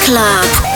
Club.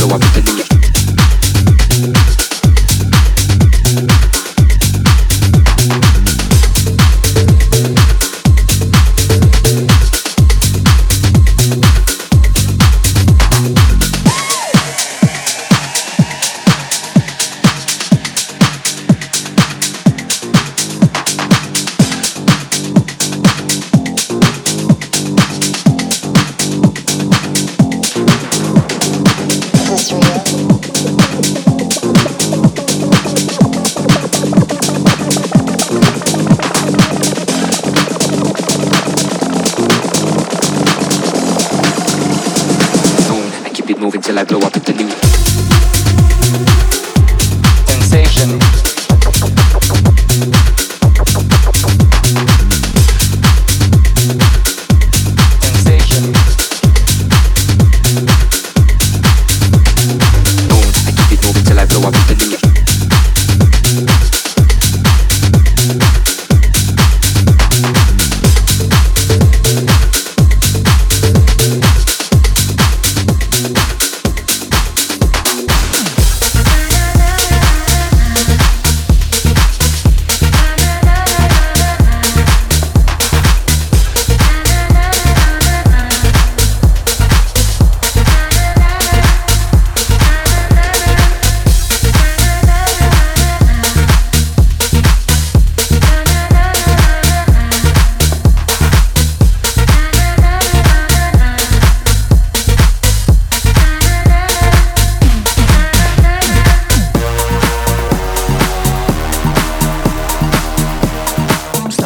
So I've been it.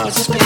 God's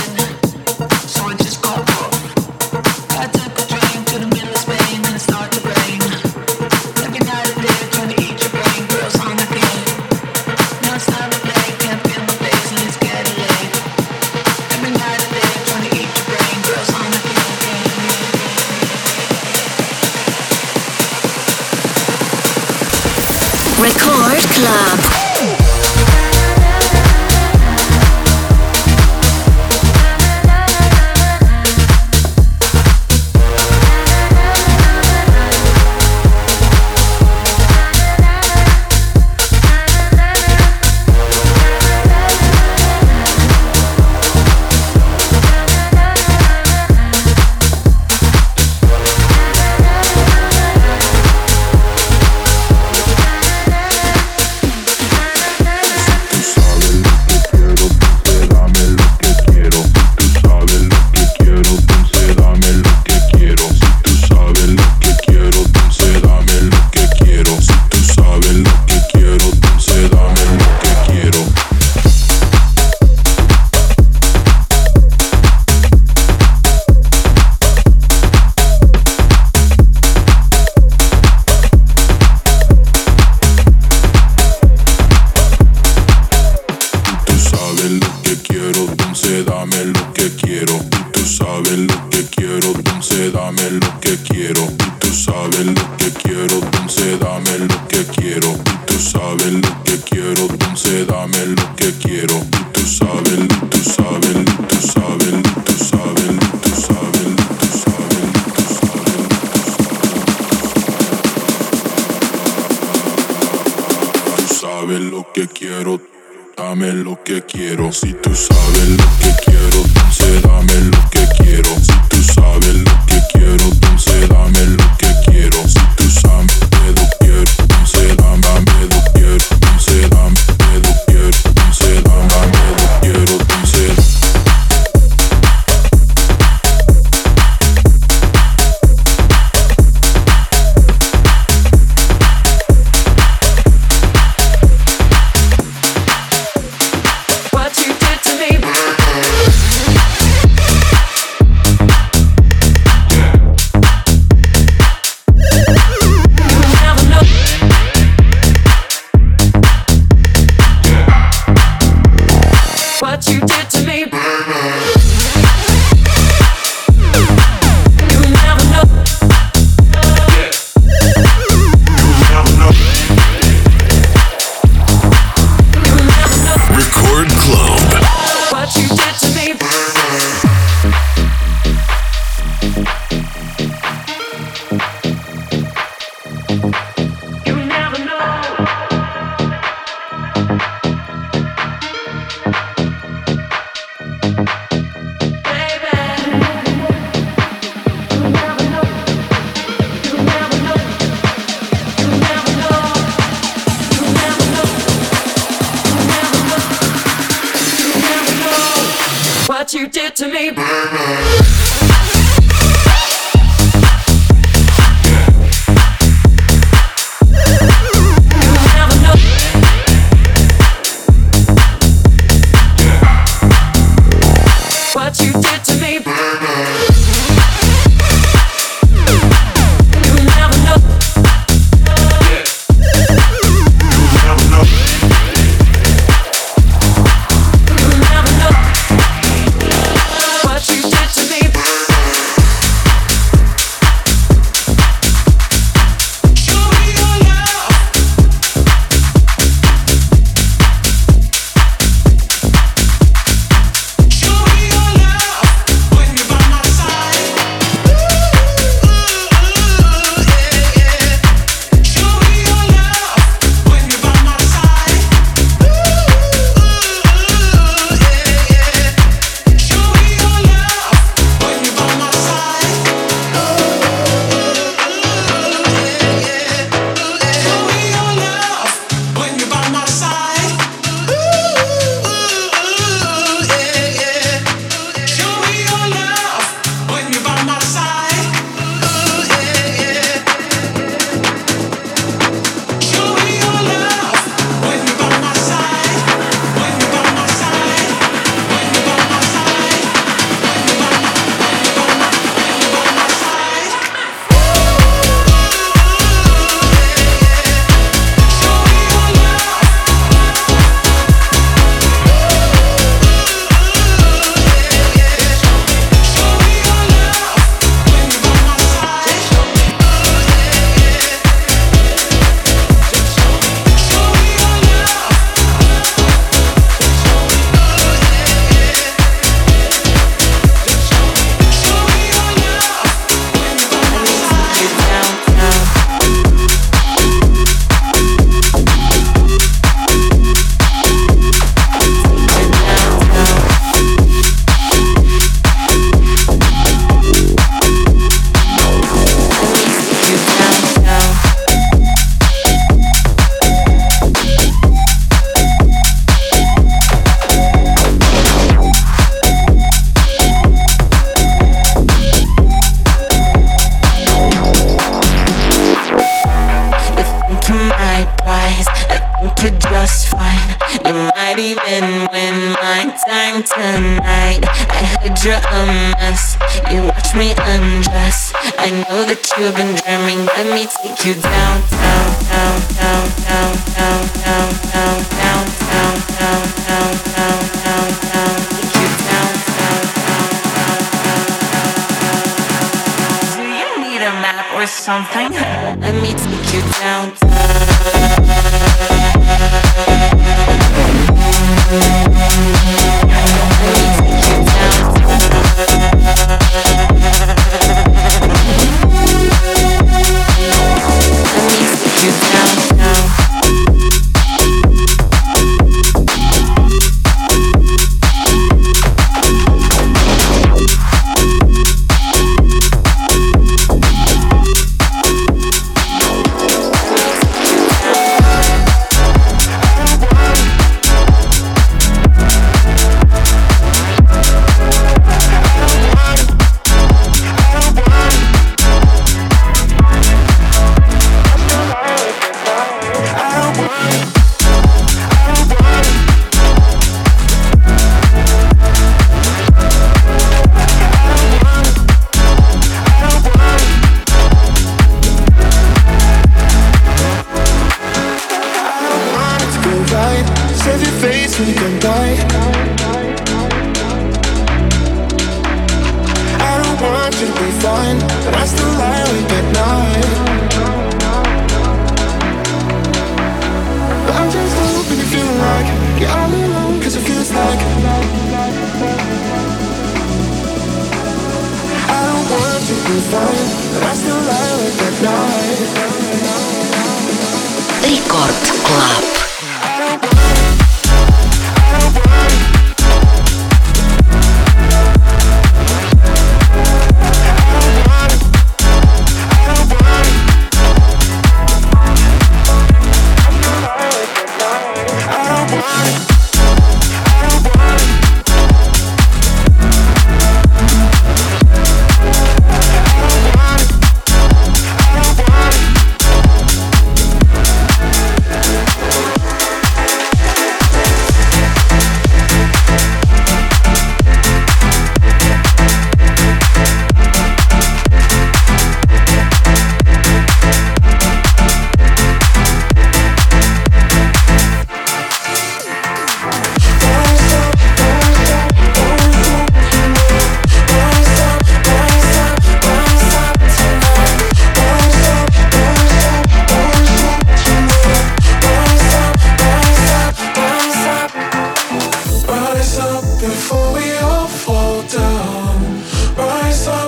sabes lo que quiero, dame lo que quiero. Si tú sabes lo que quiero, dulce dame lo que quiero. Si tú sabes lo que quiero, entonces dame lo que quiero. Si tú sabes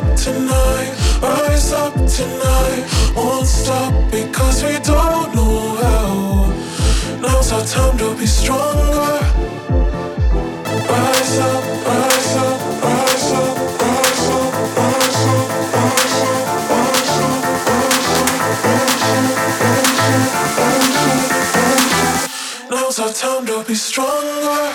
up tonight, rise up tonight. Won't stop because we don't know how. Now's our time to be stronger. Rise up, rise up, rise up, rise up, rise up, rise up, rise up, rise up, rise up, rise up. Now's our time to be stronger.